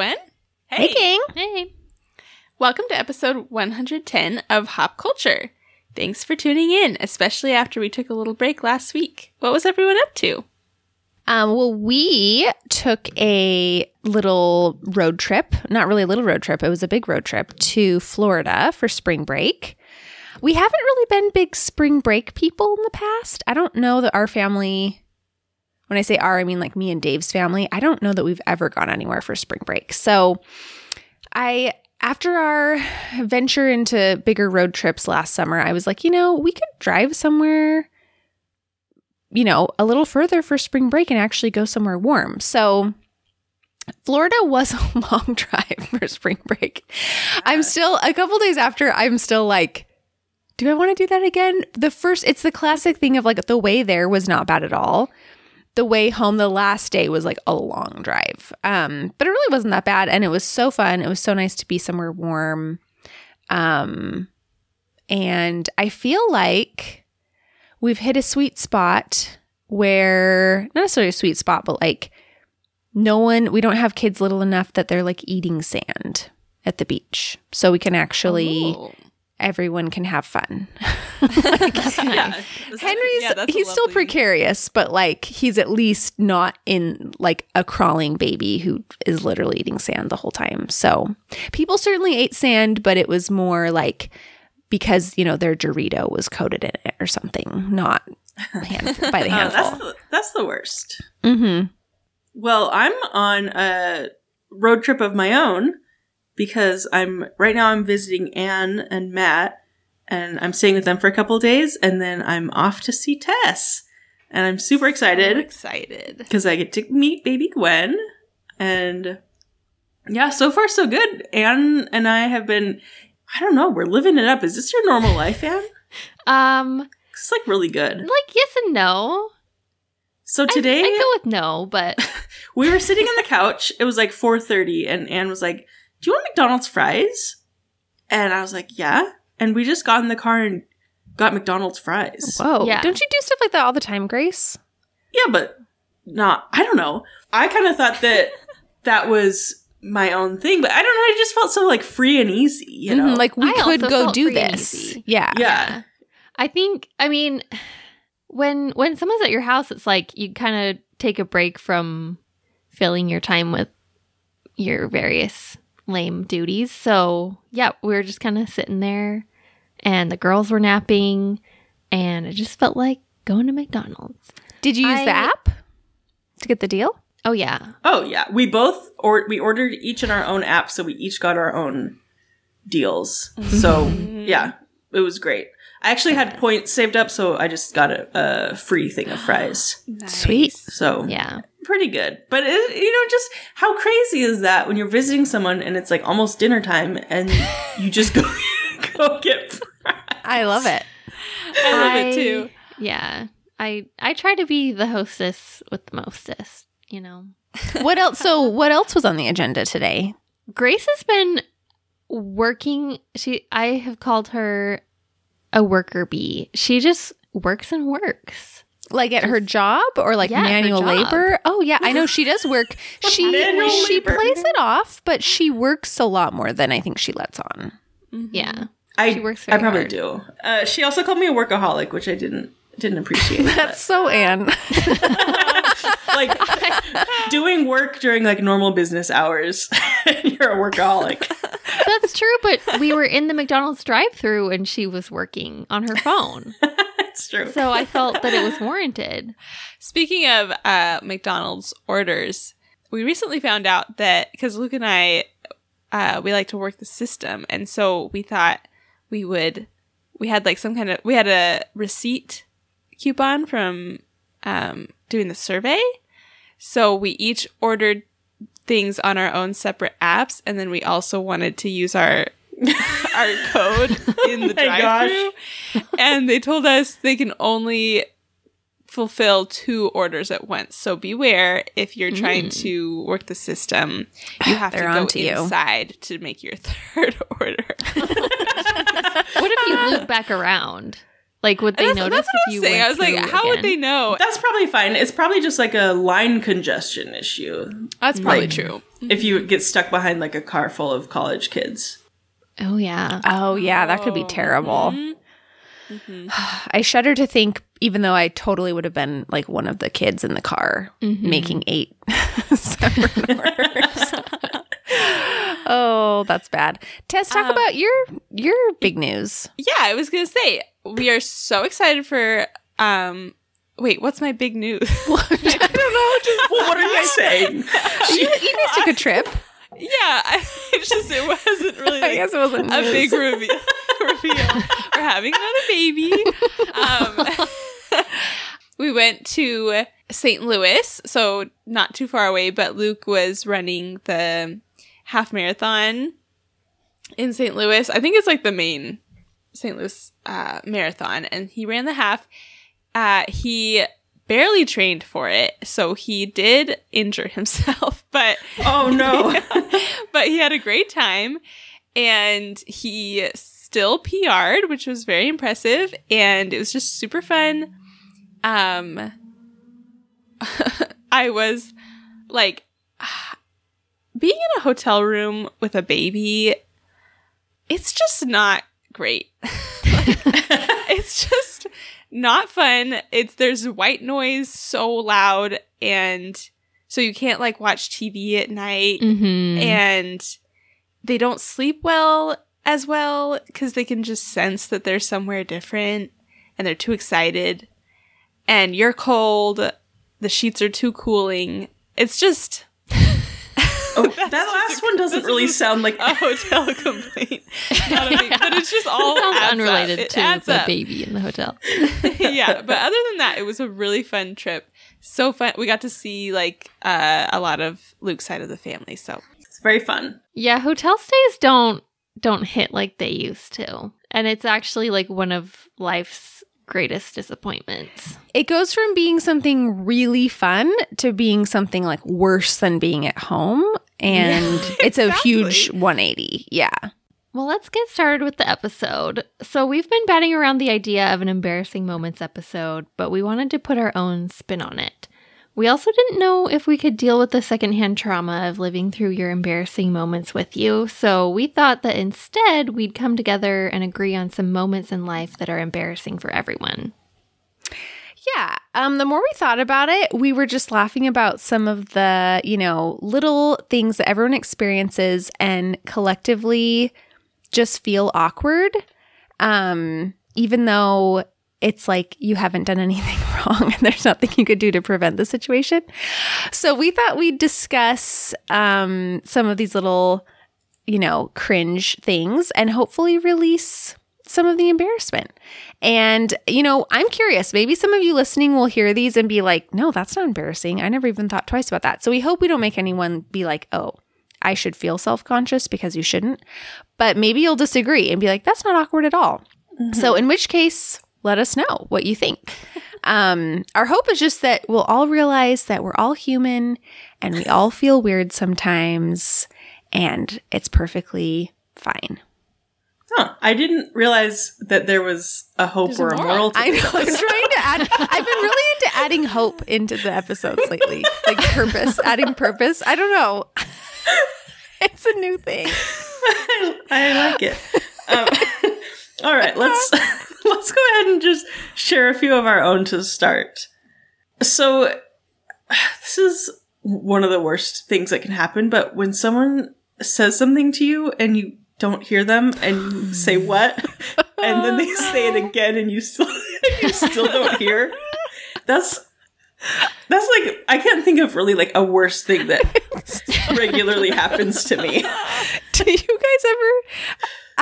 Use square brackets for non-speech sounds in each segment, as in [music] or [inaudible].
Hey. Hey, King. Hey. Welcome to episode 110 of Hop Culture. Thanks for tuning in, especially after we took a little break last week. What was everyone up to? Um, well, we took a little road trip, not really a little road trip, it was a big road trip to Florida for spring break. We haven't really been big spring break people in the past. I don't know that our family, when I say our, I mean like me and Dave's family, I don't know that we've ever gone anywhere for spring break. So I, after our venture into bigger road trips last summer, I was like, you know, we could drive somewhere you know, a little further for spring break and actually go somewhere warm. So, Florida [laughs] was a long drive for spring break. I'm still a couple days after, I'm still like, do I want to do that again? The first, it's the classic thing of like the way there was not bad at all. The way home, the last day was like a long drive. Um, but it really wasn't that bad. And it was so fun. It was so nice to be somewhere warm. Um, and I feel like we've hit a sweet spot where not necessarily a sweet spot, but like no one, we don't have kids little enough that they're like eating sand at the beach. So we can actually, Oh. Everyone can have fun. [laughs] yeah. Henry's, Yeah, he's still precarious, but like he's at least not in like a crawling baby who is literally eating sand the whole time. So people certainly ate sand, but it was more like because, you know, their Dorito was coated in it or something, not [laughs] hand, by the Uh, handful. that's the, that's the worst. mm-hmm. Well, I'm on a road trip of my own because I'm right now I'm visiting Anne and Matt and I'm staying with them for a couple days and then I'm off to see Tess. And I'm super So excited excited. because I get to meet baby Gwen and yeah, so far so good. Anne and I have been I don't know, we're living it up. Is this your normal life, Anne? [laughs] Um, It's like really good. like yes and no. So today I- I, go with no, but [laughs] we were sitting on the couch. It was like 4:30 and Anne was like, "Do you want McDonald's fries?" And I was like, "Yeah." And we just got in the car and got McDonald's fries. Whoa. Yeah. Don't you do stuff like that all the time, Grace? Yeah, but not I don't know. I kind of thought that [laughs] that was my own thing, but I don't know, I just felt so like free and easy, you know. Mhm, Like we I could go do this. easy. Yeah. yeah. I think I mean when when someone's at your house, it's like you kind of take a break from filling your time with your various lame duties. So yeah, we were just kind of sitting there, and the girls were napping, and it just felt like going to McDonald's. Did you use the app to get the deal? Oh yeah, Oh yeah, we both or we ordered each in our own app, so we each got our own deals. So mm-hmm. yeah, it was great. I actually had points saved up, so I just got a, a free thing of fries. Sweet. So yeah. Pretty good. But it, you know, just how crazy is that when you're visiting someone and it's like almost dinner time and you just go [laughs] go get fries? I love it. I love it too. Yeah, I I try to be the hostess with the mostest. You know, What else? So, what else was on the agenda today? Grace has been working. She I have called her a worker bee. She just works and works. Like at her job or like Yeah, manual labor? Oh yeah, I know she does work. [laughs] She she labor. plays it off, but she works a lot more than I think she lets on. Mhm. Yeah, I She works I probably hard. do. Uh, she also called me a workaholic, which I didn't didn't appreciate. [laughs] That's so Anne. [laughs] like doing work during like normal business hours. You're a workaholic. that's true. But we were in the McDonald's drive-through and she was working on her phone, it's true. so I felt that it was [laughs] warranted. Speaking of uh, McDonald's orders, we recently found out that because Luke and I, uh, we like to work the system, and so we thought we would. We had like some kind of we had a receipt coupon from um, doing the survey, so we each ordered things on our own separate apps, and then we also wanted to use our [laughs] our code in the [laughs] Oh drive-through, and they told us they can only fulfill two orders at once. So beware if you're trying hmm. to work the system, you have to They're go onto you. inside to make your [laughs] third order. What if you loop back around? Like, would they that's, notice that's what I if you saying. went I was like, through how would they know? That's probably fine. It's probably just like a line congestion issue That's probably Like- true. if you get stuck behind like a car full of college kids. Oh yeah. Oh yeah, that could be terrible. [sighs] I shudder to think, even though I totally would have been like one of the kids in the car making eight [laughs] separate [laughs] orders. [laughs] oh, that's bad. Tess, talk Um, about your your big news. Yeah, I was gonna say we are so excited for. um Wait, what's my big news? I don't know. Just, Well, what are you saying? you, you guys took a trip. Yeah, I, [laughs] it's just it wasn't really. I guess it wasn't a news. big reveal. [laughs] reveal. We're having another baby. Um, [laughs] we went to St. Louis, so not too far away, but Luke was running the half marathon in St. Louis. I think it's like the main St. Louis uh, marathon, and he ran the half. Uh, he barely trained for it, so he did injure [laughs] himself, but Oh no. [laughs] but he had a great time and he still PR'd, which was very impressive. And it was just super fun. Um, [laughs] I was like, [sighs] being in a hotel room with a baby, it's just not great. Like, it's just not fun. It's there's white noise so loud and so you can't like watch TV at night Mm-hmm. and they don't sleep well as well because they can just sense that they're somewhere different and they're too excited and you're cold the sheets are too cooling it's just Oh, [laughs] that last one doesn't really sound like a hotel [laughs] complaint Not a big- but it's just all Sounds adds up. unrelated It to adds the up. baby in the hotel. [laughs] yeah but other than that it was a really fun trip so fun we got to see like uh, a lot of luke's side of the family so it's very fun. Yeah, hotel stays don't don't hit like they used to. And it's actually like one of life's greatest disappointments. It goes from being something really fun to being something like worse than being at home. And Yeah, [laughs] it's a huge 180. Yeah. Well, let's get started with the episode. So, we've been batting around the idea of an embarrassing moments episode, but we wanted to put our own spin on it. We also didn't know if we could deal with the secondhand trauma of living through your embarrassing moments with you, so we thought that instead we'd come together and agree on some moments in life that are embarrassing for everyone. Yeah. Um, the more we thought about it, we were just laughing about some of the, you know, little things that everyone experiences and collectively just feel awkward. Um, even though it's like you haven't done [laughs] anything wrong and there's nothing you could do to prevent the situation. So we thought we'd discuss um, some of these little, you know, cringe things and hopefully release some of the embarrassment. And, you know, I'm curious. Maybe some of you listening will hear these and be like, no, that's not embarrassing. I never even thought twice about that. So we hope we don't make anyone be like, oh, I should feel self conscious because you shouldn't. But maybe you'll disagree and be like, that's not awkward at all. So, in which case, let us know what you think. [laughs] Um, our hope is just that we'll all realize that we're all human and we all feel weird sometimes, and it's perfectly fine. Huh. I didn't realize that there was a hope There's or a moral. moral I know. I'm trying to add. I've been really into adding hope into the episodes lately, like purpose, adding purpose. I don't know. [laughs] it's a new thing. [laughs] I like it. Um, [laughs] all right, let's let's go ahead and just share a few of our own to start. So this is one of the worst things that can happen, but when someone says something to you and you don't hear them and say [sighs] what [laughs] and then they say it again and you still [laughs] you still don't hear that's that's like I can't think of really like a worse thing that [laughs] regularly happens to me. Do you guys ever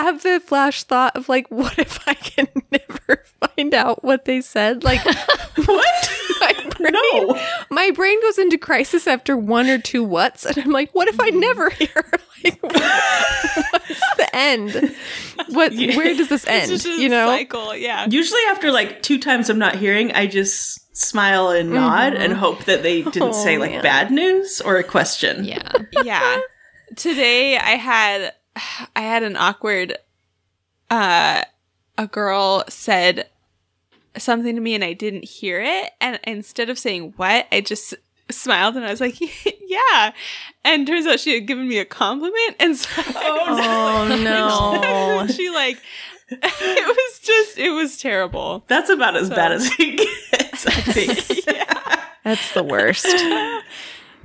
have the flash thought of like, [laughs] what if I can never find out what they said? Like, [laughs] [laughs] What? my brain, No. my brain goes into crisis after one or two what's, and I'm like, what if I never hear? Like, what's the end? What? Where does this end? It's just a You know? cycle. Yeah. Usually after like two times I'm not hearing, I just smile and mm-hmm. nod and hope that they didn't Oh, say like man. bad news or a question. Yeah. yeah. Today I had I had an awkward uh a girl said something to me and I didn't hear it and instead of saying what I just smiled and I was like [laughs] yeah and turns out she had given me a compliment and so [laughs] Oh no! [laughs] she like it was just it was terrible That's about as So- bad as it gets, I think. That's the worst.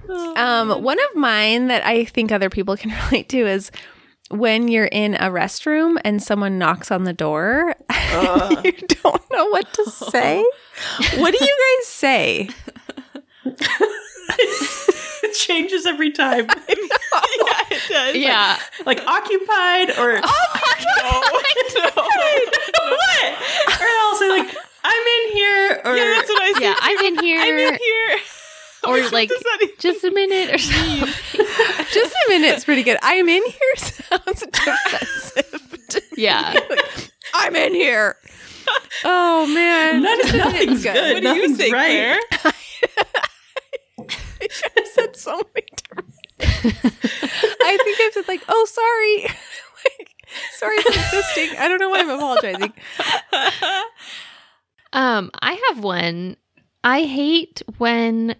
Um, one of mine that I think other people can relate to is when you're in a restroom and someone knocks on the door, Ugh. [laughs] you don't know what to say. What do you guys say? [laughs] it changes every time. [laughs] yeah it does Yeah. like occupied or what? Or I'll say like I'm in here or yeah that's what I said Yeah. I'm in here. I'm in here [laughs] Or like does that even just a minute or something. [laughs] Just a minute's pretty good. [laughs] I'm in here sounds defensive. to me. Yeah. I'm in here. Oh man, None, nothing's good. good. what do you Nothing's think right. Claire? I've said so many different. I think I've said like, "Oh, sorry." like, sorry for insisting. I don't know why I'm apologizing. Um, I have one. I hate when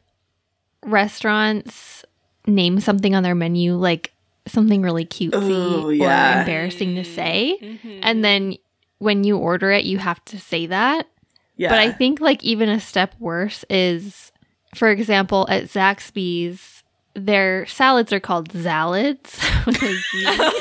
restaurants name something on their menu like something really cutesy Oh, yeah. or embarrassing to say. Mhm. And then when you order it, you have to say that. Yeah. But I think like even a step worse is, for example, at Zaxby's, their salads are called Zalads. [laughs] with a Z.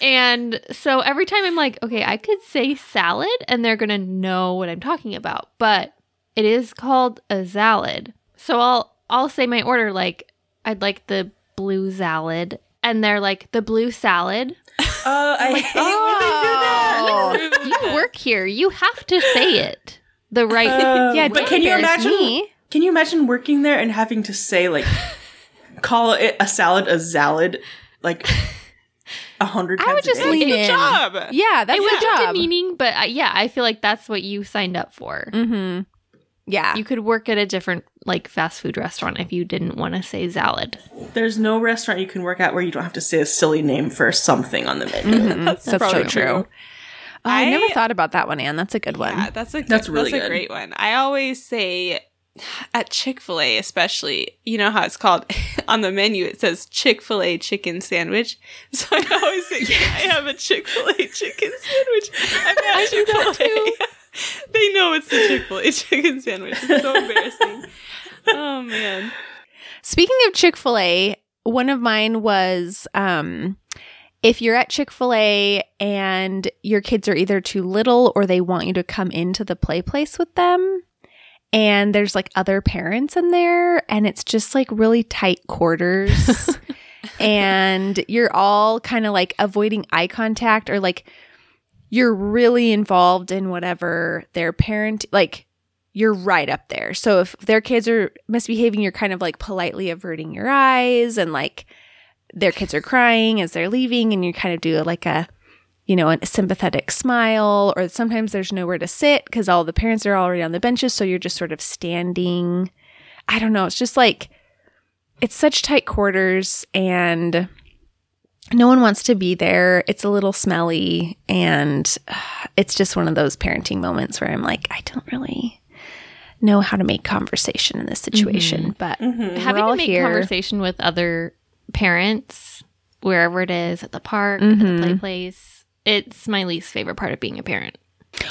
[laughs] and so every time I'm like, okay, I could say salad and they're gonna know what I'm talking about, but it is called a salad. So I'll I'll say my order like I'd like the blue salad, and they're like the blue salad. [laughs] Oh, I hate when they do that. Oh. You work here, you have to say it the right. Uh, Yeah, but can you imagine? me. Can you imagine working there and having to say like, call it a salad a salad like [laughs] a hundred times? I would just day? lean in. job. Yeah, that's it would the be job. demeaning, but uh, yeah, I feel like that's what you signed up for. Mm-hmm. Yeah. You could work at a different like fast food restaurant if you didn't want to say salad. There's no restaurant you can work at where you don't have to say a silly name for something on the menu. Mhm. [laughs] That's That's, probably true. true. Oh, I, never thought about that one, Anne. That's a good one. Yeah, that's a good, That's really that's good. a great one. I always say at Chick Fil A, especially, you know how it's called [laughs] on the menu. It says Chick Fil A chicken sandwich. [laughs] So I always say, "Can I have a Chick Fil A chicken sandwich?" I'm at Chick Fil A. [laughs] They know it's the Chick Fil A [laughs] chicken sandwich. It's so embarrassing. Oh man. Speaking of Chick fil A, one of mine was um, if you're at Chick fil A and your kids are either too little or they want you to come into the play place with them, and there's like other parents in there, and it's just like really tight quarters, [laughs] and you're all kind of like avoiding eye contact or like you're really involved in whatever their parent like you're right up there. So if their kids are misbehaving, you're kind of like politely averting your eyes and like their kids are crying as they're leaving and you kind of do like a you know, a sympathetic smile or sometimes there's nowhere to sit because all the parents are already on the benches so you're just sort of standing. I don't know, it's just like it's such tight quarters and no one wants to be there. It's a little smelly and uh, it's just one of those parenting moments where I'm like, I don't really know how to make conversation in this situation, but Mhm. Having to make here. conversation with other parents, wherever it is, at the park, at Mhm. the play place, it's my least favorite part of being a parent.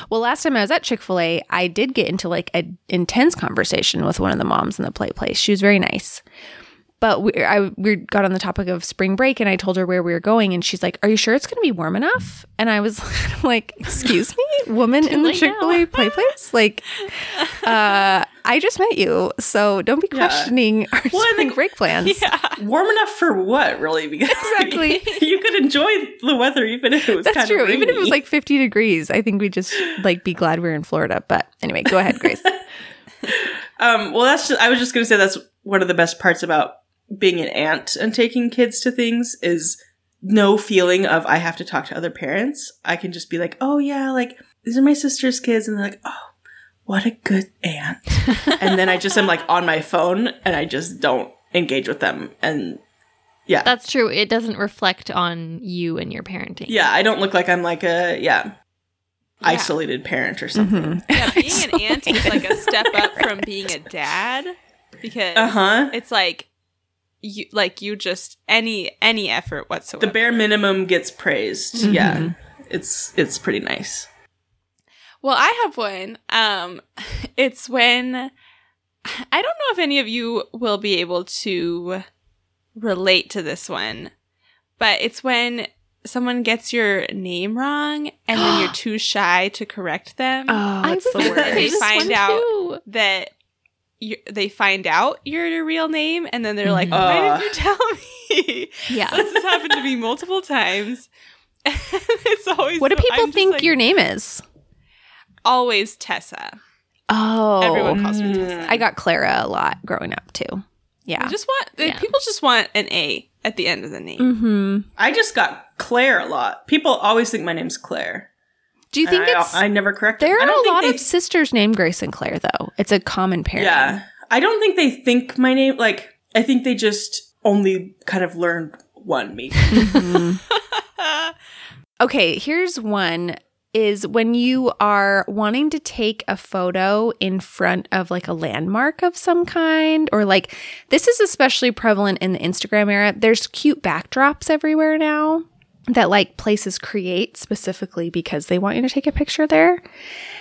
Well, last time I was at Chick fil A, I did get into like an intense conversation with one of the moms in the play place. She was very nice. But we, I, we got on the topic of spring break and I told her where we were going. And she's like, Are you sure it's going to be warm enough? And I was [laughs] like, Excuse me, woman in the Chick fil A play place? Like, [laughs] uh, I just met you, so don't be Yeah. questioning our Well, spring think- break plans. [laughs] Yeah. Warm enough for what, really? Because Exactly. you could enjoy the weather even if it was That's kind true. of Even if it was like 50 degrees, I think we'd just like be glad we are in Florida. But anyway, go ahead, Grace. Um, well, that's just, I was just going to say that's one of the best parts about being an aunt and taking kids to things is no feeling of I have to talk to other parents. I can just be like, oh yeah, like these are my sister's kids, and they're like, oh, what a good aunt. [laughs] and then I just am like on my phone and I just don't engage with them. And yeah, That's true. It doesn't reflect on you and your parenting. yeah, I don't look like I'm like a yeah isolated parent or something. [laughs] Yeah, being an aunt is like a step up [laughs] from being a dad because Uh huh. it's like you like you just any any effort whatsoever. The bare minimum gets praised. Mm-hmm. Yeah, it's it's pretty nice. Well, I have one. Um, [laughs] it's when I don't know if any of you will be able to relate to this one, but it's when someone gets your name wrong and then you're [gasps] too shy to correct them. Oh, I that's was the gonna They find out- too. that you, they find out you're your real name and then they're like, Mhm. "Why Uh. did you tell me?" [laughs] Yeah. this has happened to me multiple times. [laughs] it's always What do people I'm think like, your name is? always Tessa. Oh, Everyone calls me Mm. Tessa. I got Clara a lot growing up too. Yeah. I just want Yeah. people just want an A at the end of the name. mm-hmm. I just got Claire a lot. People always think my name's Claire. Do you think I, it's I never correct them. there I are don't a think lot they- of sisters named Grace and Claire though? It's a common pairing. Yeah, I don't think they think my name. Like, I think they just only kind of learned one. Maybe. [laughs] Mhm. [laughs] Okay, here's one is when you are wanting to take a photo in front of like a landmark of some kind or like this is especially prevalent in the Instagram era. There's cute backdrops everywhere now that like places create specifically because they want you to take a picture there.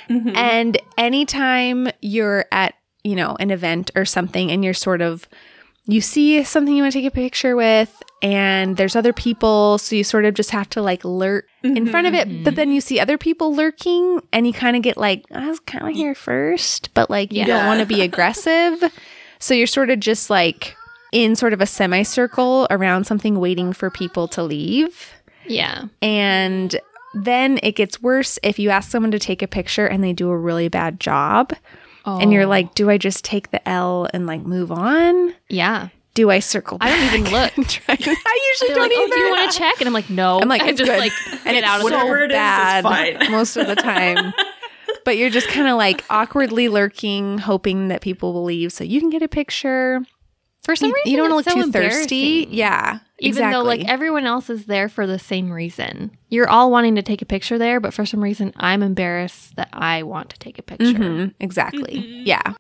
Mhm. And anytime you're at, you know, an event or something and you're sort of you see something you want to take a picture with and there's other people so you sort of just have to like lurk in front of it. But then you see other people lurking and you kind of get like i was kind of here first but like you don't want to be [laughs] aggressive. So you're sort of just like in sort of a semicircle around something waiting for people to leave Yeah. and then it gets worse if you ask someone to take a picture and they do a really bad job and you're Oh. like do i just take the l and like move on yeah. do I circle? I don't even look. [laughs] I usually They're don't like, oh, do you want to check? And I'm like, no. I'm like, I it's just good. like and it's out of so Whatever it is, it's bad fine. [laughs] most of the time. but you're just kind of like awkwardly lurking, hoping that people will leave so you can get a picture. For some You, reason, you don't want it's to so look too thirsty. embarrassing. Yeah, Even exactly. though like everyone else is there for the same reason. You're all wanting to take a picture there, but for some reason I'm embarrassed that I want to take a picture. Mhm, exactly. Mhm. Yeah.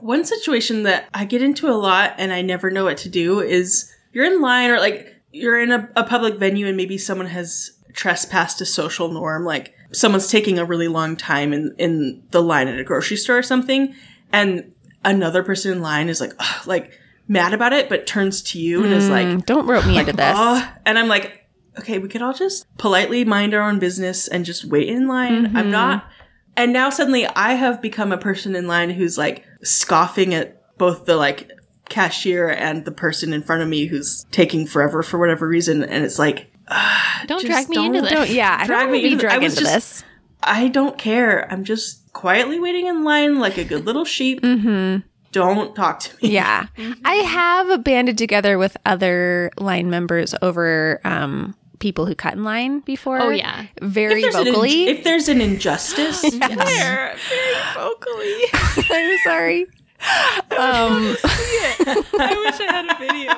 One situation that I get into a lot and I never know what to do is you're in line or like you're in a, a public venue and maybe someone has trespassed a social norm, like someone's taking a really long time in, in the line at a grocery store or something, and another person in line is like, like mad about it, but turns to you and is like, Mm, don't rope me into this. "Oh," and I'm like, okay, we could all just politely mind our own business and just wait in line. I'm Mhm. not. And now suddenly I have become a person in line who's like scoffing at both the like cashier and the person in front of me who's taking forever for whatever reason. And it's like, ah, Don't drag me into this. Don't, yeah, I Drag don't me want to be into- I was into just- this. I don't care. I'm just quietly waiting in line like a good little sheep. Mm-hmm. Don't talk to me. Yeah. I have banded together with other line members over um, people who cut in line before. Oh yeah. Very If there's, an inj- vocally. if there's an injustice, [laughs] yes. Very, very vocally. [laughs] I'm sorry. Um, [laughs] I wish I had a video.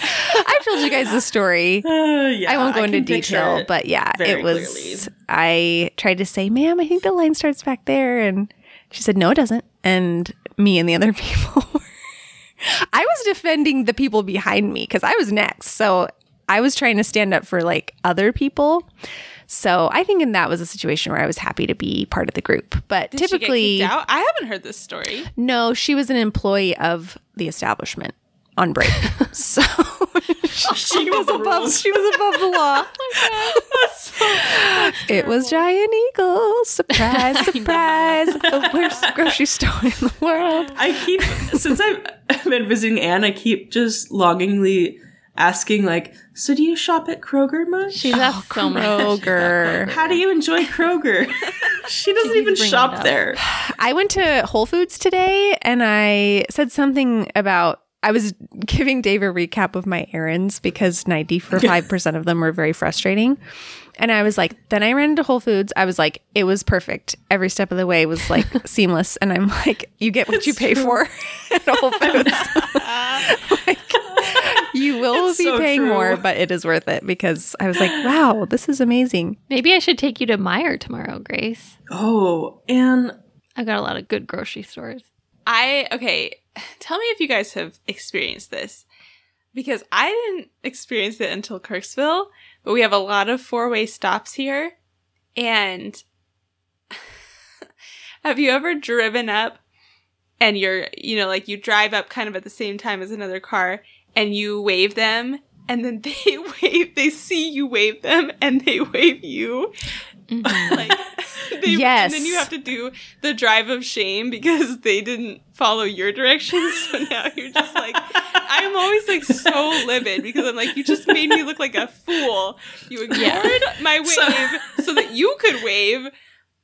I've told you guys the story. Uh, yeah, I won't go into detail, but yeah, it was. clearly. I tried to say, "Ma'am, I think the line starts back there," and she said, "No, it doesn't." And me and the other [laughs] people, were- I was defending the people behind me because I was next, so I was trying to stand up for like other people. So I think in that was a situation where I was happy to be part of the group. But Did typically, out? I haven't heard this story. no, she was an employee of the establishment on break, [laughs] so She [laughs] she was above. She was above the law. [laughs] Oh That's [laughs] it was Giant Eagle. Surprise, surprise. the worst grocery store in the world. I keep since I've been visiting Anne, I keep just longingly asking, like, so do you shop at Kroger much? She's asked so much. Kroger. How do you enjoy Kroger? she doesn't even shop there. I went to Whole Foods today and I said something about I was giving Dave a recap of my errands because 95% [laughs] of them were very frustrating. And I was like, then I ran into Whole Foods. I was like, it was perfect. Every step of the way was like [laughs] seamless. And I'm like, you get what you pay for at Whole [laughs] Foods. Like, you will It's be so paying true. more, but it is worth it because I was like, wow, this is amazing. Maybe I should take you to Meijer tomorrow, Grace. Oh, and I've got a lot of good grocery stores. I okay. [laughs] Tell me if you guys have experienced this because I didn't experience it until Kirksville, but we have a lot of four way stops here. And [laughs] have you ever driven up and you're, you know, like you drive up kind of at the same time as another car and you wave them and then [laughs] they wave, they see you wave them and they wave you? Mm-hmm. like [laughs] they, Yes. and then you have to do the drive of shame because they didn't follow your directions [laughs] so now you're just like i'm always like so livid because i'm like you just made me look like a fool you ignored my wave so, that you could wave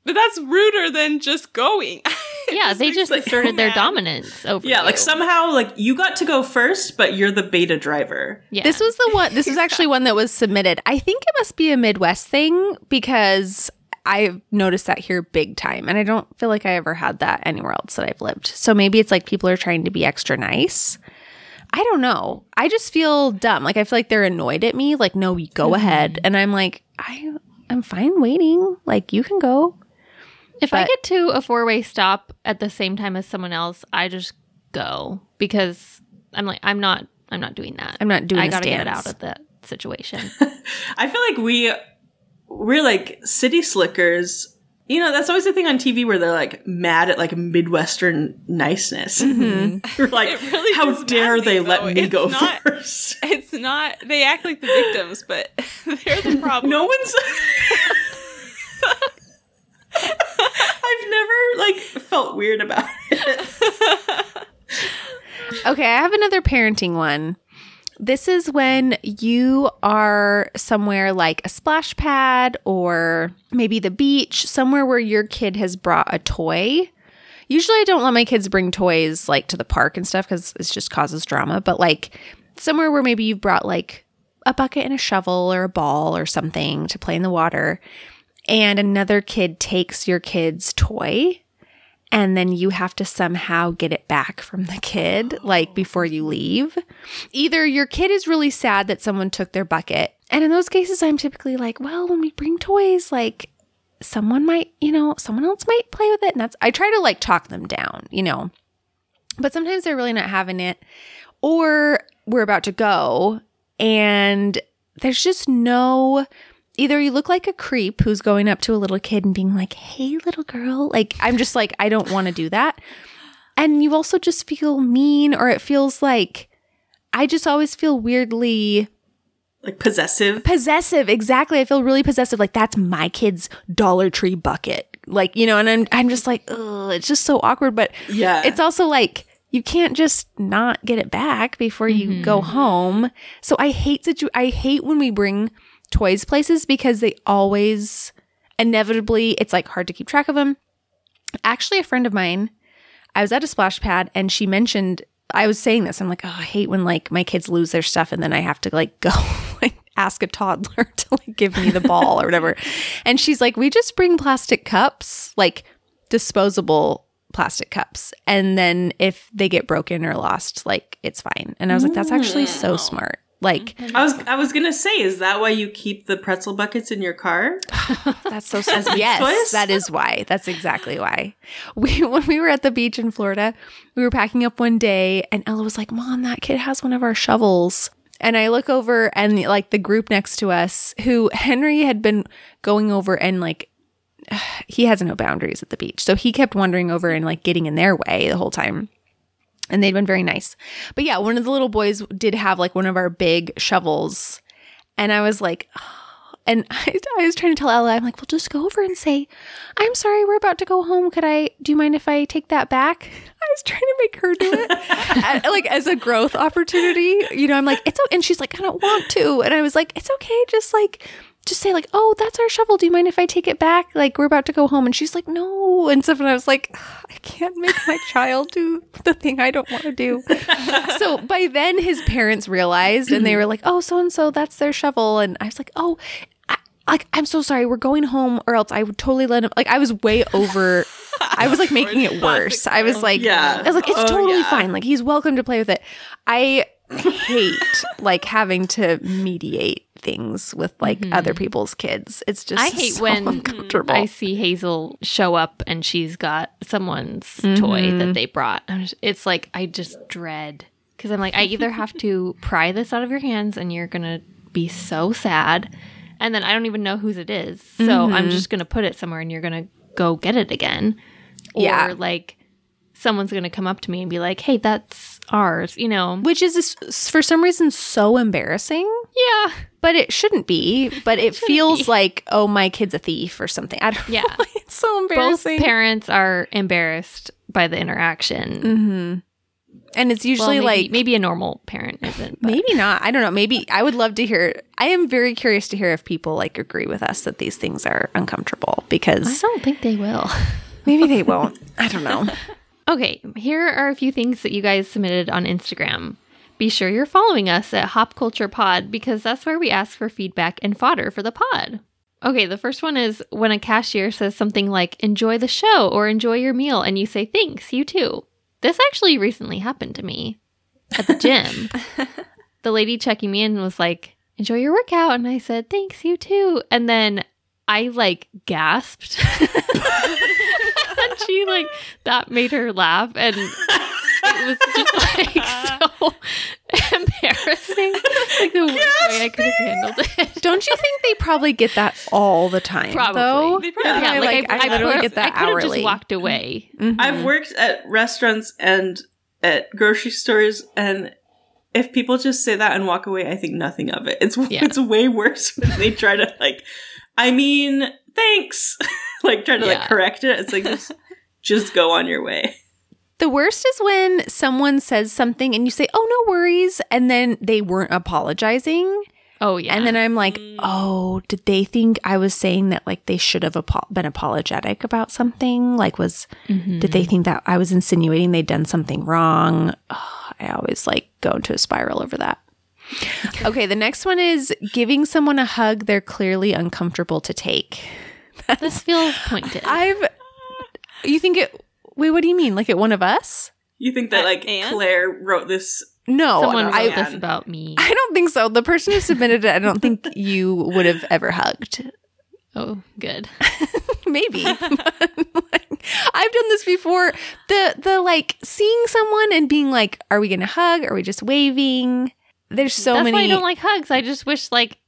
but that's ruder than just going [laughs] Yeah, they just like- asserted their dominance over yeah, you. like somehow, like you got to go first, but you're the beta driver. Yeah. This was the one. This was actually one that was submitted. I think it must be a Midwest thing because I've noticed that here big time, and I don't feel like I ever had that anywhere else that I've lived. So maybe it's like people are trying to be extra nice. I don't know. I just feel dumb. Like I feel like they're annoyed at me. Like, no, you go mm-hmm. ahead, and I'm like, I, I'm fine waiting. Like you can go. If I get to a four way stop at the same time as someone else, I just go because I'm like I'm not I'm not doing that. I'm not doing I this gotta get dance. out of that situation. [laughs] I feel like we we're like city slickers. You know, that's always the thing on TV where they're like mad at like Midwestern niceness. Mm-hmm. [laughs] We're like, really how dare they me, let me It's go not- [laughs] first? it's not they act like the victims but [laughs] they're the problem No one's. I've never like felt weird about it. Okay, I have another parenting one. This is when you are somewhere like a splash pad or maybe the beach, somewhere where your kid has brought a toy. Usually I don't let my kids bring toys like to the park and stuff because it just causes drama, but like somewhere where maybe you've brought like a bucket and a shovel or a ball or something to play in the water and another kid takes your kid's toy and then you have to somehow get it back from the kid like before you leave. Either your kid is really sad that someone took their bucket. And in those cases I'm typically like, well, when we bring toys like someone might, you know, someone else might play with it and that's I try to like talk them down, you know. But sometimes they're really not having it or we're about to go and there's just no either you look like a creep who's going up to a little kid and being like, "Hey, little girl," like I'm just like I don't want to do that, and you also just feel mean, or it feels like I just always feel weirdly Like possessive. possessive. Exactly, I feel really possessive. Like that's my kid's Dollar Tree bucket, like you know, and I'm I'm just like, ugh, it's just so awkward, but Yeah. it's also like you can't just not get it back before you mm-hmm. go home. So I hate situ- I hate when we bring toys places because they always inevitably it's like hard to keep track of them. Actually, a friend of mine, I was at a splash pad and she mentioned I was saying this. I'm like, oh, I hate when like my kids lose their stuff and then I have to like [laughs] go like ask a toddler [laughs] to like give me the ball or whatever. And she's like, we just bring plastic cups, like disposable plastic cups. And then if they get broken or lost, like it's fine. And I was like, that's actually so smart. Like [laughs] I was I was gonna say, is that why you keep the pretzel buckets in your car? [laughs] That's so sad. Yes, choice? that is why. That's exactly why. We [laughs] when we were at the beach in Florida, we were packing up one day, and Ella was like, "Mom, that kid has one of our shovels." And I look over, and like the group next to us, who Henry had been going over, and like [sighs] he has no boundaries at the beach, so he kept wandering over and like getting in their way the whole time. And they'd been very nice. But yeah, one of the little boys did have like one of our big shovels. And I was like, [sighs] And I, [laughs] I was trying to tell Ella, I'm like, well, just go over and say, I'm sorry, we're about to go home. Could I, do you mind if I take that back? [laughs] I was trying to make her do it, [laughs] like as a growth opportunity. You know, I'm like, it's, and she's like, I don't want to. And I was like, it's okay. Just like, just say like, "Oh, that's our shovel. Do you mind if I take it back? Like we're about to go home." And she's like, "No." And stuff. And I was like, "I can't make my [laughs] child do the thing I don't want to do." so by then, his parents realized, and they were like, "Oh, so and so, that's their shovel." And I was like, "Oh." I, like I'm so sorry, we're going home, or else I would totally let him. Like I was way over. I was like [laughs] making it worse. I was like, Yeah. I was like, it's Oh, totally yeah. fine. Like he's welcome to play with it. I hate like having to mediate things with like other people's kids. It's just Mm-hmm. I hate so when [laughs] uncomfortable. I see Hazel show up and she's got someone's toy that they brought. It's like I just dread because I'm like I either have to [laughs] pry this out of your hands and you're gonna be so sad, and then I don't even know whose it is, so I'm just gonna put it somewhere and you're gonna go get it again, or Yeah. like someone's gonna come up to me and be like, "Hey, that's ours," you know? which is for some reason so embarrassing. Yeah, But it shouldn't be. But it [laughs] feels be. like, oh, my kid's a thief or something. I don't Yeah. [laughs] know. It's so embarrassing. both parents are embarrassed by the interaction. Mm-hmm. and it's Well, usually maybe, like maybe a normal parent isn't. but- Maybe not. I don't know. Maybe I would love to hear. I am very curious to hear if people like agree with us that these things are uncomfortable because I don't think they will. maybe they won't. I don't know. [laughs] Okay, here are a few things that you guys submitted on Instagram. Be sure you're following us at Hop Culture Pod because that's where we ask for feedback and fodder for the pod. Okay, the first one is when a cashier says something like, enjoy the show or enjoy your meal, and you say, thanks, you too. This actually recently happened to me at the gym. [laughs] the lady checking me in was like, enjoy your workout. And I said, thanks, you too. And then I like gasped. [laughs] and she like, that made her laugh. And it was just like so [laughs] embarrassing. Like the worst way I could have handled it. Don't you think they probably get that all the time? Probably. Though? They probably- Yeah, like, I, literally could've- get that I could have hourly. just walked away. Mhm. I've worked at restaurants and at grocery stores, and if people just say that and walk away, I think nothing of it. It's Yeah. [laughs] it's way worse when they try to like. I mean, thanks. [laughs] like trying to Yeah. like correct it. It's like just [laughs] just go on your way. The worst is when someone says something and you say, "Oh, no worries," and then they weren't apologizing. Oh yeah. And then I'm like, oh, did they think I was saying that like they should have apo- been apologetic about something? Like, was Mm-hmm. did they think that I was insinuating they'd done something wrong? Oh, I always like go into a spiral over that. [laughs] Okay, the next one is giving someone a hug they're clearly uncomfortable to take. [laughs] this feels pointed. I've, you think it, wait, what do you mean? Like at one of us? You think that like and? Claire wrote this? No, Someone wrote I, this about me. I don't think so. The person who submitted it, I don't think [laughs] you would have ever hugged. Oh, good. maybe Like, i've done this before the the like seeing someone and being like are we gonna hug are we just waving there's so That's many why I don't like hugs. I just wish like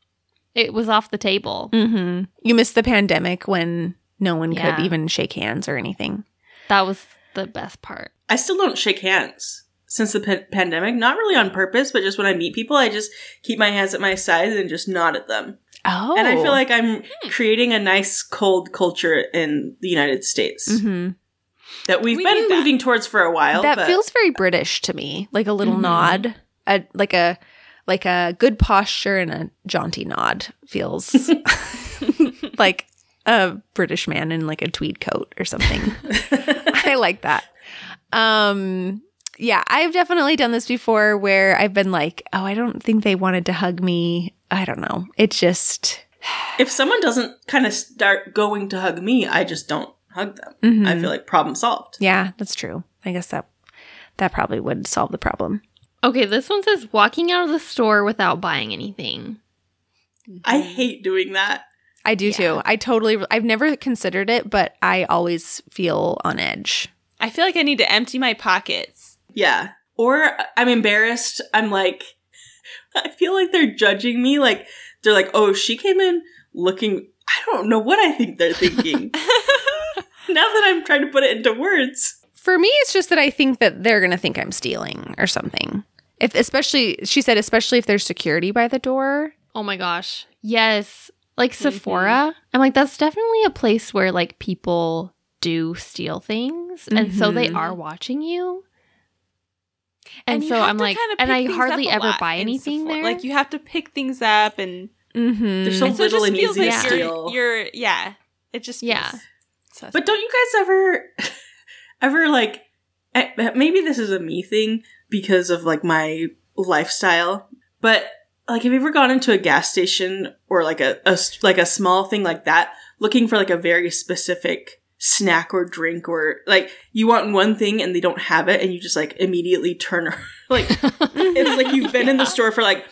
it was off the table. hmm you missed the pandemic when no one Yeah. could even shake hands or anything That was the best part. I still don't shake hands since the pa- pandemic. Not really on purpose, but just when I meet people, I just keep my hands at my sides and just nod at them. oh And I feel like I'm creating a nice cold culture in the United States hmm that we've We been need that. moving towards for a while. that but feels very british to me like a little Mhm. nod a like a like a good posture and a jaunty nod feels [laughs] like a british man in like a tweed coat or something [laughs] I like that. Um yeah, I've definitely done this before where I've been like, "Oh, I don't think they wanted to hug me." I don't know. It's just if someone doesn't kind of start going to hug me, I just don't hug them. Mhm. I feel like problem solved. yeah, that's true. I guess that that probably would solve the problem. Okay, this one says walking out of the store without buying anything. I hate doing that. I do Yeah. too. I totally I've never considered it, but I always feel on edge. I feel like I need to empty my pockets. Yeah. Or I'm embarrassed. I'm like, [laughs] I feel like they're judging me. Like, they're like, oh, she came in looking, I don't know what I think they're thinking. [laughs] now that I'm trying to put it into words. For me, it's just that I think that they're going to think I'm stealing or something. If especially she said especially if there's security by the door. Oh my gosh. Yes. Like Sephora, I'm like, that's definitely a place where like people do steal things. And so they Mhm. are watching you. And, you so I'm like, kinda and I hardly ever buy anything Sephora. there. Like you have to pick things up and Mm-hmm. There's so and so it little just and feels easy like to you're, you're yeah. It just feels Yeah. sus- But don't you guys ever, ever like, eh, maybe this is a me thing because of like my lifestyle, but like have you ever gone into a gas station or like a, a like a small thing like that looking for like a very specific snack or drink or like you want one thing and they don't have it and you just like immediately turn [laughs] like it's like you've been in the [laughs] store for like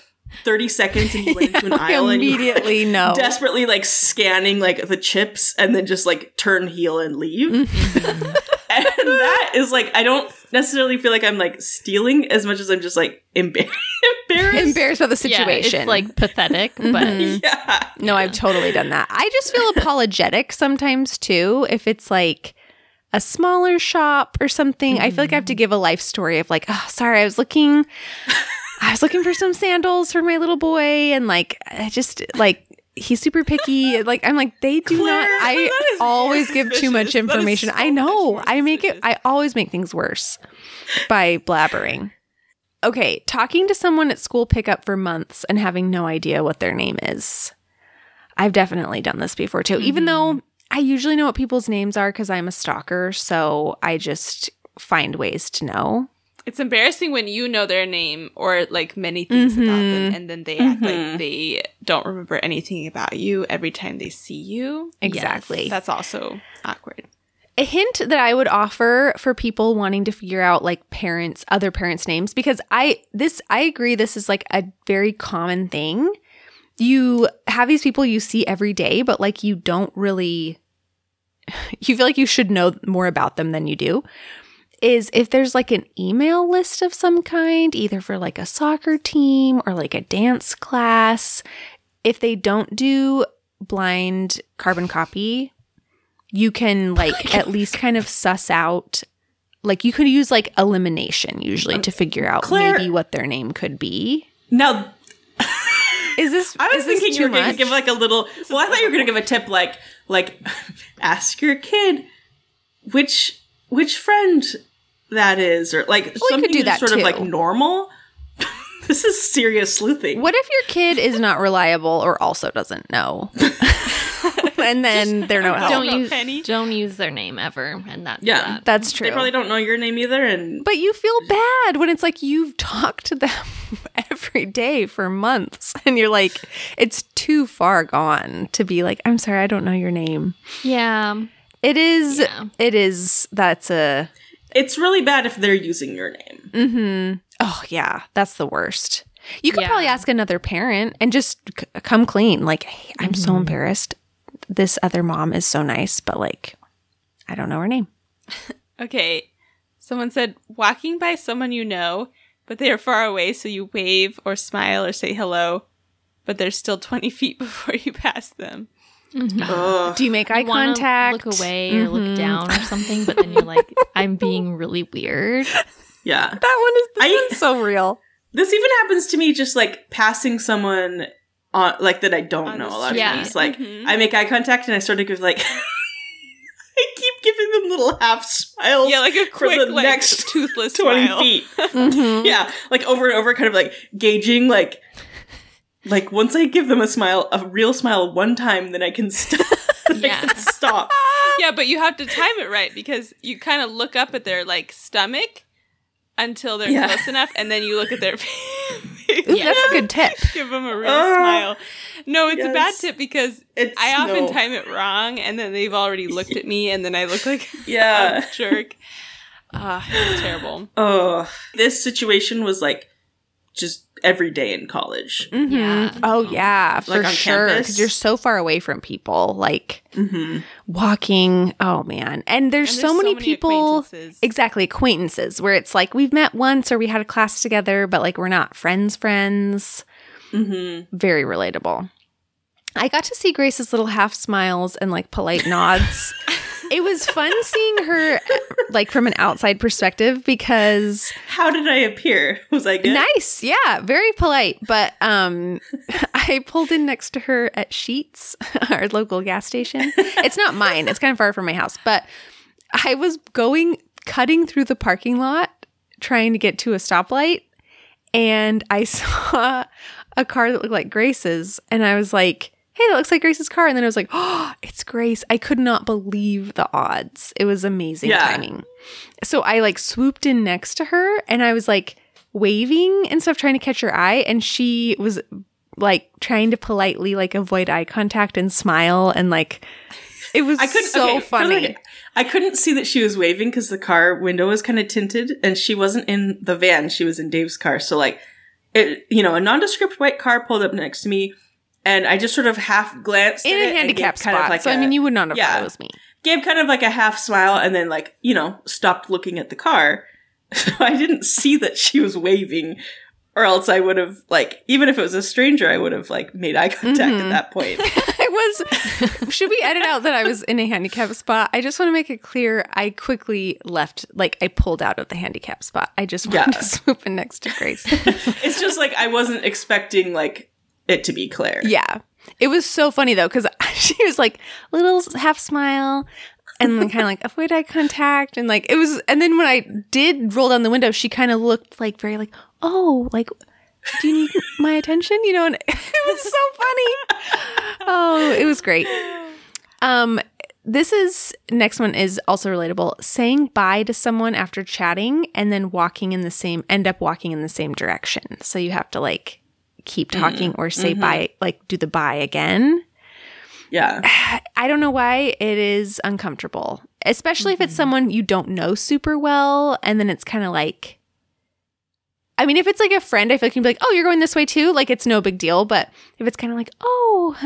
30 seconds and you went into [laughs] an aisle and you [laughs] immediately know. desperately like scanning like the chips and then just like turn heel and leave. Mm-hmm. [laughs] and that is like I don't necessarily feel like I'm like stealing as much as I'm just like embar- embarrassed. Embarrassed by the situation. Yeah, it's like pathetic, but Mhm. yeah. No, I've totally done that. I just feel apologetic sometimes too. If it's like a smaller shop or something, I feel like I have to give a life story of like, oh, sorry, I was looking, I was looking for some sandals for my little boy, and like, I just like. He's super picky. Like I'm like they do Claire, not. I always give too much suspicious. Information. so I know. I make it. I always make things worse by blabbering. Okay, talking to someone at school pickup for months and having no idea what their name is. I've definitely done this before too, even though I usually know what people's names are because I'm a stalker. So I just find ways to know. It's embarrassing when you know their name or like many things about them, Mhm. and then they act Mhm. like they don't remember anything about you every time they see you. Exactly. That's also awkward. A hint that I would offer for people wanting to figure out like parents, other parents' names, because I, this, I agree, this is like a very common thing. You have these people you see every day, but like you don't really, [sighs] you feel like you should know more about them than you do. Is if there's like an email list of some kind, either for like a soccer team or like a dance class, if they don't do blind carbon copy, you can [laughs] like at least kind of suss out like you could use like elimination usually to um, figure out Claire- maybe what their name could be. Now Is this [laughs] I was is this thinking you were going to give like a little. Well, I thought you were going to give a tip, like like [laughs] ask your kid which which friend that is, or like could something do that's that sort of like normal. [laughs] this is serious sleuthing. What if your kid is not reliable or also doesn't know? [laughs] and then they're no help. don't Help. use Penny. don't use their name ever, and that's Yeah. that. That's true. They probably don't know your name either, and But you feel bad when it's like you've talked to them [laughs] every day for months and you're like, it's too far gone to be like, I'm sorry, I don't know your name. Yeah, It is, Yeah. it is, that's a, it's really bad if they're using your name. mm-hmm. Oh, yeah, that's the worst. You could Yeah. probably ask another parent and just c- come clean. Like, hey, I'm so embarrassed. This other mom is so nice, but like, I don't know her name. [laughs] Okay. Someone said walking by someone you know, but they are far away, so you wave or smile or say hello, but they're still 20 [laughs] feet before you pass them. Ugh. Do you make eye You contact? look away or Mhm. look down or something, but then you're like, [laughs] I'm being really weird. Yeah. That one is this I- one's so real. This even happens to me just like passing someone on like that I don't On know a lot of street. times. Like Mhm. I make eye contact and I sort of give like [laughs] I keep giving them little half smiles Yeah, like a for quick, the like, next toothless 20 smile. feet. Mhm. [laughs] yeah, like over and over kind of like gauging like like once I give them a smile, a real smile one time, then I can [laughs] stop. then I Yeah. can stop. Yeah, but you have to time it right because you kind of look up at their like stomach until they're Yeah. close enough, and then you look at their [laughs] face. Ooh, That's a good tip. Give them a real Ah. smile. No, it's a bad tip because It's I often no. time it wrong, and then they've already looked at me, and then I look like [laughs] Yeah. a jerk. Ah, it's terrible. Oh, this situation was like just every day in college. Mhm. Yeah. Oh yeah, for Like on sure. campus? Because you're so far away from people, like hmm walking. Oh man, and there's, And so, many, people. acquaintances. Exactly, acquaintances where it's like we've met once or we had a class together, but like we're not friends. Friends. hmm Very relatable. I got to see Grace's little half smiles and like polite nods. [laughs] it was fun seeing her like from an outside perspective because How did I appear? [laughs] Was I good? Nice. Yeah, very polite. But um [laughs] I pulled in next to her at Sheetz, [laughs] our local gas station. It's not mine, it's kind of far from my house, but I was going, cutting through the parking lot, trying to get to a stoplight, and I saw a car that looked like Grace's, and I was like, hey, that looks like Grace's car. And then I was like, [gasps] oh, it's Grace. I could not believe the odds. It was amazing Yeah. timing. So I like swooped in next to her and I was like waving and stuff, trying to catch her eye. And she was like trying to politely like avoid eye contact and smile. And like, it was I couldn't. so okay, funny. like- I couldn't see that she was waving because the car window was kind of tinted, and she wasn't in the van. She was in Dave's car. So like, it you know, a nondescript white car pulled up next to me, and I just sort of half glanced in at a handicap gave kind spot. of like so, I a- mean, you would not have yeah. thought it was me. gave kind of like a half smile, and then like you know stopped looking at the car. [laughs] So I didn't see that she was waving, or else I would have like even if it was a stranger, I would have like made eye contact Mhm. at that point. [laughs] I was. should we edit out that I was in a handicap spot? I just want to make it clear. I quickly left. Like I pulled out of the handicap spot. I just wanted Yeah. to swoop in next to Grace. [laughs] it's just like I wasn't expecting like it to be Claire. yeah, it was so funny though because [laughs] she was like little half smile. And then kind of like avoid eye contact, and like it was. And then when I did roll down the window, she kind of looked like very like, oh, like, do you need my attention? You know, and [laughs] it was so funny. Oh, it was great. Um, this is next one is also relatable. Saying bye to someone after chatting and then walking in the same end up walking in the same direction. So you have to like keep mm-hmm. talking or say mm-hmm. bye, like do the bye again. Yeah. [sighs] I don't know why it is uncomfortable, especially if it's mm-hmm. someone you don't know super well, and then it's kind of like. I mean, if it's like a friend, I feel like you'd be like, "Oh, you're going this way too." Like it's no big deal. But if it's kind of like, "Oh,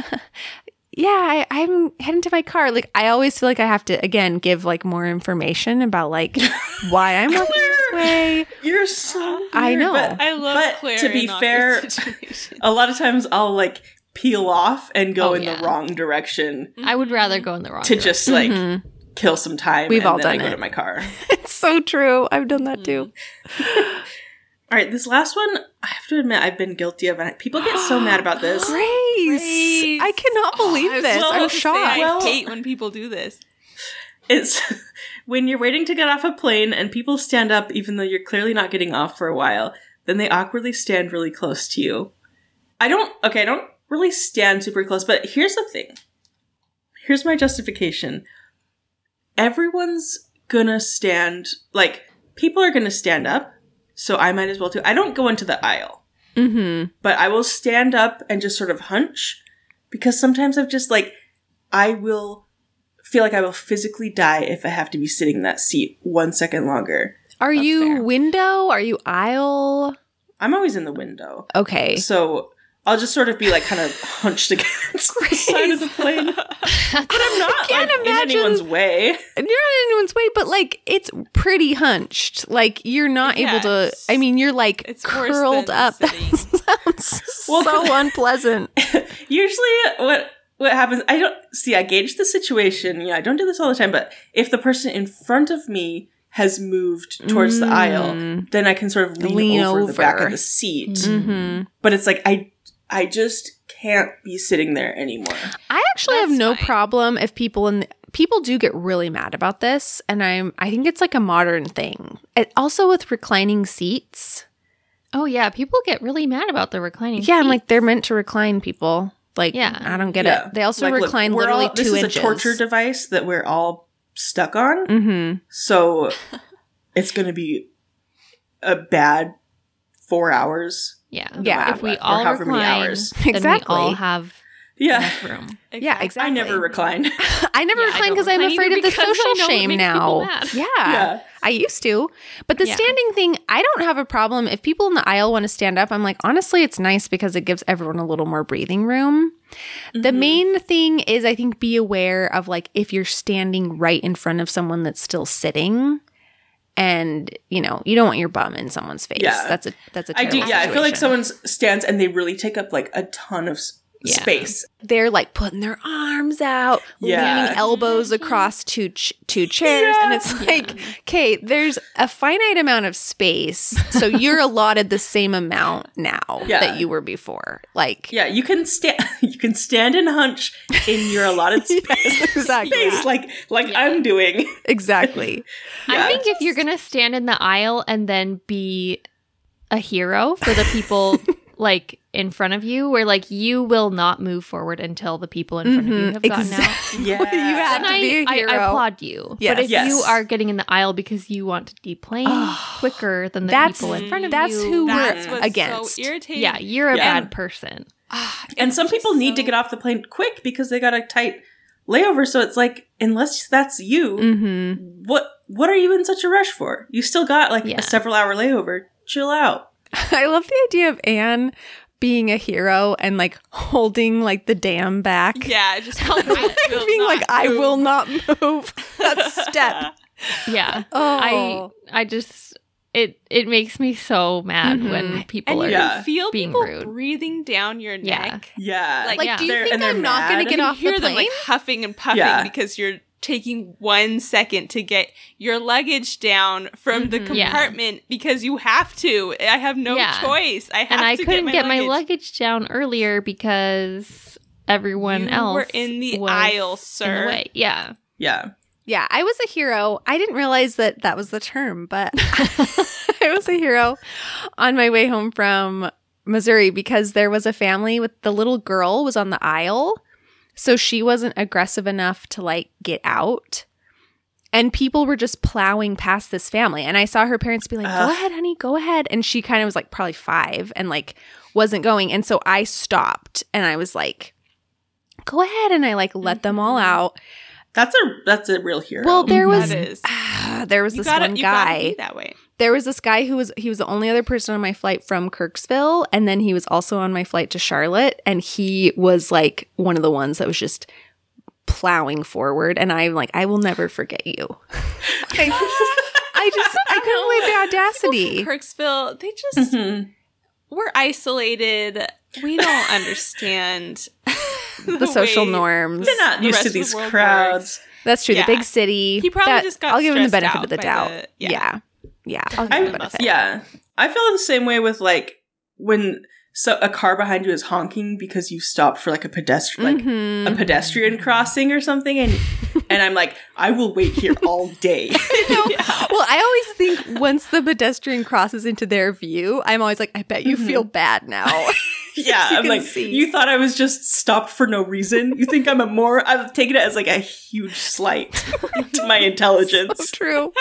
[laughs] yeah, I, I'm heading to my car," like I always feel like I have to again give like more information about like [laughs] why I'm walking this way. You're so I know. but I love But Claire. to be fair- [laughs] a lot of times I'll like peel off and go Oh, in yeah. the wrong direction I would rather go in the wrong direction. to direction. just like Mhm. kill some time. We've and all then I done go it. to my car. [laughs] It's so true. I've done that too. All right, this last one, I have to admit, I've been guilty of, it. people get so mad about this. [gasps] Grace, Grace. I cannot believe I was this. I'm about to say, shocked. Well- I hate when people do this. It's [laughs] when you're waiting to get off a plane and people stand up even though you're clearly not getting off for a while, then they awkwardly stand really close to you. I don't, okay, I don't really stand super close, but here's the thing. Here's my justification. Everyone's gonna stand, like, people are gonna stand up, so I might as well too. I don't go into the aisle mm-hmm. but I will stand up and just sort of hunch because sometimes I've just like, I will feel like I will physically die if I have to be sitting in that seat one second longer. Are you fair. window? Are you aisle? I'm always in the window. Okay. So I'll just sort of be like kind of [laughs] hunched against the side of the plane. [laughs] But I'm not can't like, imagine- in anyone's way. And You're not in anyone's way, but like it's pretty hunched. Like you're not able to. I mean, you're like It's curled up. [laughs] Sounds Well, so unpleasant. Usually, what what happens? I don't see. I gauge the situation. Yeah, I don't do this all the time. But if the person in front of me has moved towards the aisle, Mm. then I can sort of lean, Lean over, the back of the seat. Mm-hmm. But it's like I I just can't be sitting there anymore. I actually have no fine. problem if people in people do get really mad about this, and I'm I think it's like a modern thing. It, also with reclining seats. Oh yeah, people get really mad about the reclining. Yeah, I'm like they're meant to recline people. Like, Yeah. I don't get Yeah. it. They also Like, recline we're literally all- this is inches. a torture device that we're all stuck on. mm-hmm. So it's going to be a bad four hours. Yeah, Yeah. If we Or all however many recline, hours. [laughs] then Exactly. we all have Yeah. enough room. [laughs] Yeah, exactly. I never recline. [laughs] I never Yeah, recline because I'm afraid of the social shame now. Yeah. yeah. I used to. But the Yeah. standing thing, I don't have a problem. If people in the aisle want to stand up, I'm like, honestly, it's nice because it gives everyone a little more breathing room. The Mhm. main thing is, I think, be aware of like if you're standing right in front of someone that's still sitting. And you know you don't want your bum in someone's face. Yeah. that's a that's a I do. Yeah, I feel like situation. someone stands and they really take up like a ton of Yeah. space. they're like putting their arms out, Yeah. leaning elbows across two ch- two chairs, and it's like, okay, there's a finite amount of space, so [laughs] you're allotted the same amount now Yeah. that you were before. Like, Yeah, you can stand [laughs] you can stand and hunch in your allotted [laughs] space, exactly, space like like I'm doing. exactly. Yeah. I think if you're gonna stand in the aisle and then be a hero for the people like in front of you, where like you will not move forward until the people in front of you Mhm, have gotten out. [laughs] Yeah. You have Then to be a I, I, hero. I applaud you. Yes. But if Yes. you are getting in the aisle because you want to deplane Oh, quicker than the that's- people in front of that's you, who we're That's what's against. so irritating. yeah, you're a Yeah. bad person. Ah, and some people just need to get off the plane quick because they got a tight layover. So it's like, unless that's you, Mm-hmm. what what are you in such a rush for? You still got like Yeah. a several hour layover. Chill out. [laughs] I love the idea of Anne being a hero and like holding like the dam back. Yeah, just [laughs] I being not like, I will not move. [laughs] That step. Yeah. Oh, I I just it it makes me so mad Mhm. when people And are you Yeah. can feel being people rude. breathing down your neck. Yeah. Like, like, yeah. do you They're- think I'm not going to get you off hear the them like huffing and puffing Yeah. because you're taking one second to get your luggage down from the Mhm. Yeah. compartment because you have to. I have no Yeah. choice. I have and I to couldn't get my luggage. luggage down earlier because everyone You else were in the was aisle, in the sir. way. Yeah. yeah. yeah, I was a hero. I didn't realize that that was the term, but [laughs] I was a hero on my way home from Missouri because there was a family with the little girl was on the aisle. So she wasn't aggressive enough to like get out. And people were just plowing past this family. And I saw her parents be like, go ahead, honey, go ahead. And she kind of was like probably five and like wasn't going. And so I stopped and I was like, go ahead. And I like let them all out. That's a that's a real hero. Well, there was That is. ah, [sighs] there was You this gotta, one you gotta guy. be that way. There was this guy who was he was the only other person on my flight from Kirksville, and then he was also on my flight to Charlotte, and he was like one of the ones that was just plowing forward, and I'm like, I will never forget you. [laughs] I, I just I couldn't believe the audacity. Kirksville, they just Mhm. we're isolated. We don't [laughs] understand The social way norms. They're not the used rest to of the these crowds. works. That's true. Yeah. The big city. He probably that- just got I'll give him the stressed benefit out of the by doubt. the- yeah. yeah. Yeah, I'll give him the I, benefit. yeah, I feel the same way with like when so a car behind you is honking because you stopped for like a pedestrian, like Mhm. a pedestrian crossing or something, and [laughs] and I'm like, I will wait here all day. [laughs] [laughs] Well, I always think once the pedestrian crosses into their view, I'm always like, I bet you Mhm. feel bad now. yeah, I'm like, see. you thought I was just stopped for no reason. You think I'm a more? I've taken it as like a huge slight to my intelligence. so true.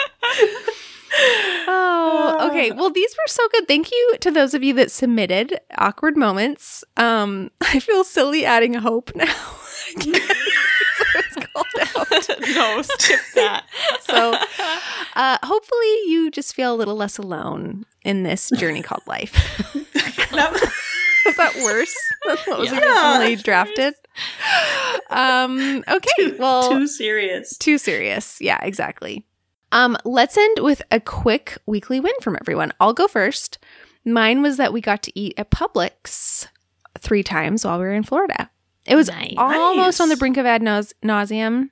Oh, okay. Well, these were so good. Thank you to those of you that submitted awkward moments. Um, [laughs] I feel silly adding hope now. I called out. no, skip that. [laughs] So, uh, hopefully, you just feel a little less alone in this journey called life. [laughs] That- Was that worse than what was Yeah. originally drafted? Um, okay. well, too serious. too serious. Yeah, exactly. Um, let's end with a quick weekly win from everyone. I'll go first. Mine was that we got to eat at Publix three times while we were in Florida. It was Nice. almost on the brink of ad naus- nauseum.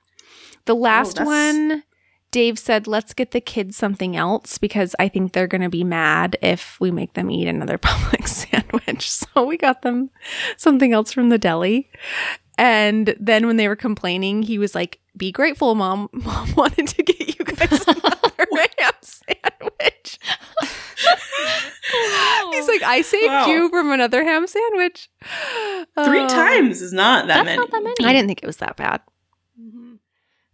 The last that's- one, Dave said, let's get the kids something else because I think they're going to be mad if we make them eat another [laughs] Publix sandwich. So we got them something else from the deli. And then when they were complaining, he was like, be grateful, mom. [laughs] Mom wanted to get you guys another [laughs] ham sandwich. [laughs] He's like, I saved Wow. you from another ham sandwich. Three Oh. times is not that That's many. not that many. I didn't think it was that bad.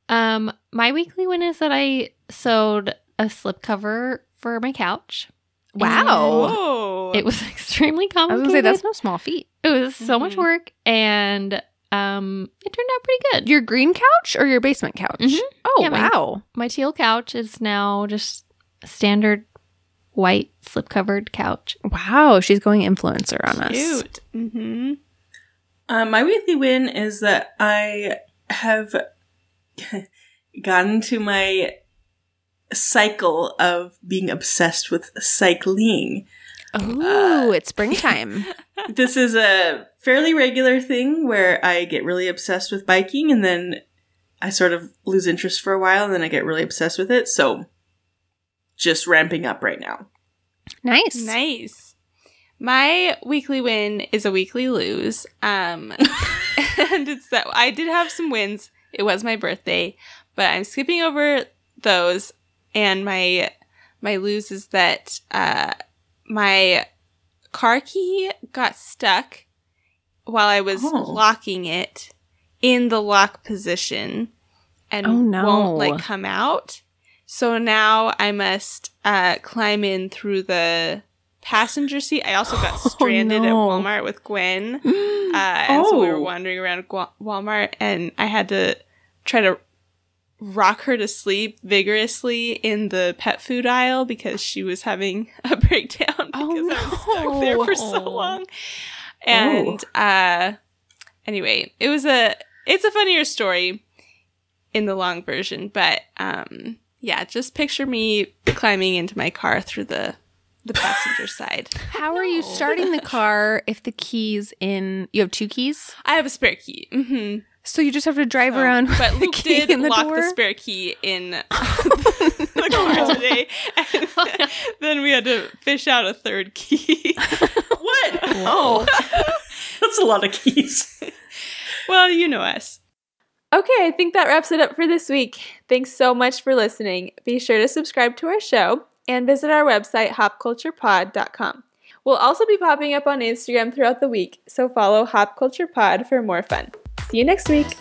Um, my weekly win is that I sewed a slipcover for my couch. Wow. Oh, It was [laughs] extremely I was complicated. gonna say that's no small feat. it was so much Mhm. work, and um, it turned out pretty good. Your green couch or your basement couch? Mhm. Oh Yeah, wow. my teal couch is now just standard white slip-covered couch. Wow, she's going influencer on us. cute. Mm-hmm. Um, my weekly win is that I have [laughs] gotten to my cycle of being obsessed with cycling. Ooh, it's springtime. [laughs] this is a fairly regular thing where I get really obsessed with biking and then I sort of lose interest for a while and then I get really obsessed with it. So just ramping up right now. nice. Nice. My weekly win is a weekly lose. Um, [laughs] and it's that I did have some wins. It was my birthday, but I'm skipping over those. And my my lose is that uh, my car key got stuck while I was Oh. locking it in the lock position and Oh, no. won't like come out. So now I must uh, climb in through the passenger seat. I also got [gasps] stranded at no. Walmart with Gwen. [gasps] Uh, and so we were Oh. wandering around Walmart, and I had to try to rock her to sleep vigorously in the pet food aisle because she was having [laughs] a breakdown because Oh, I was stuck there for so long. And uh, anyway, it was a it's a funnier story in the long version, but um, yeah, just picture me climbing into my car through the the passenger [laughs] side. How are you starting the car if the keys in? You have two keys, I have a spare key. hmm so you just have to drive um, around. with But the Luke key did in the lock door? the spare key in [laughs] [laughs] the car today. And [laughs] then we had to fish out a third key. What? Oh, That's a lot of keys. well, you know us. Okay, I think that wraps it up for this week. Thanks so much for listening. Be sure to subscribe to our show and visit our website, hopculturepod.com. We'll also be popping up on Instagram throughout the week, so follow Hop Culture Pod for more fun. See you next week.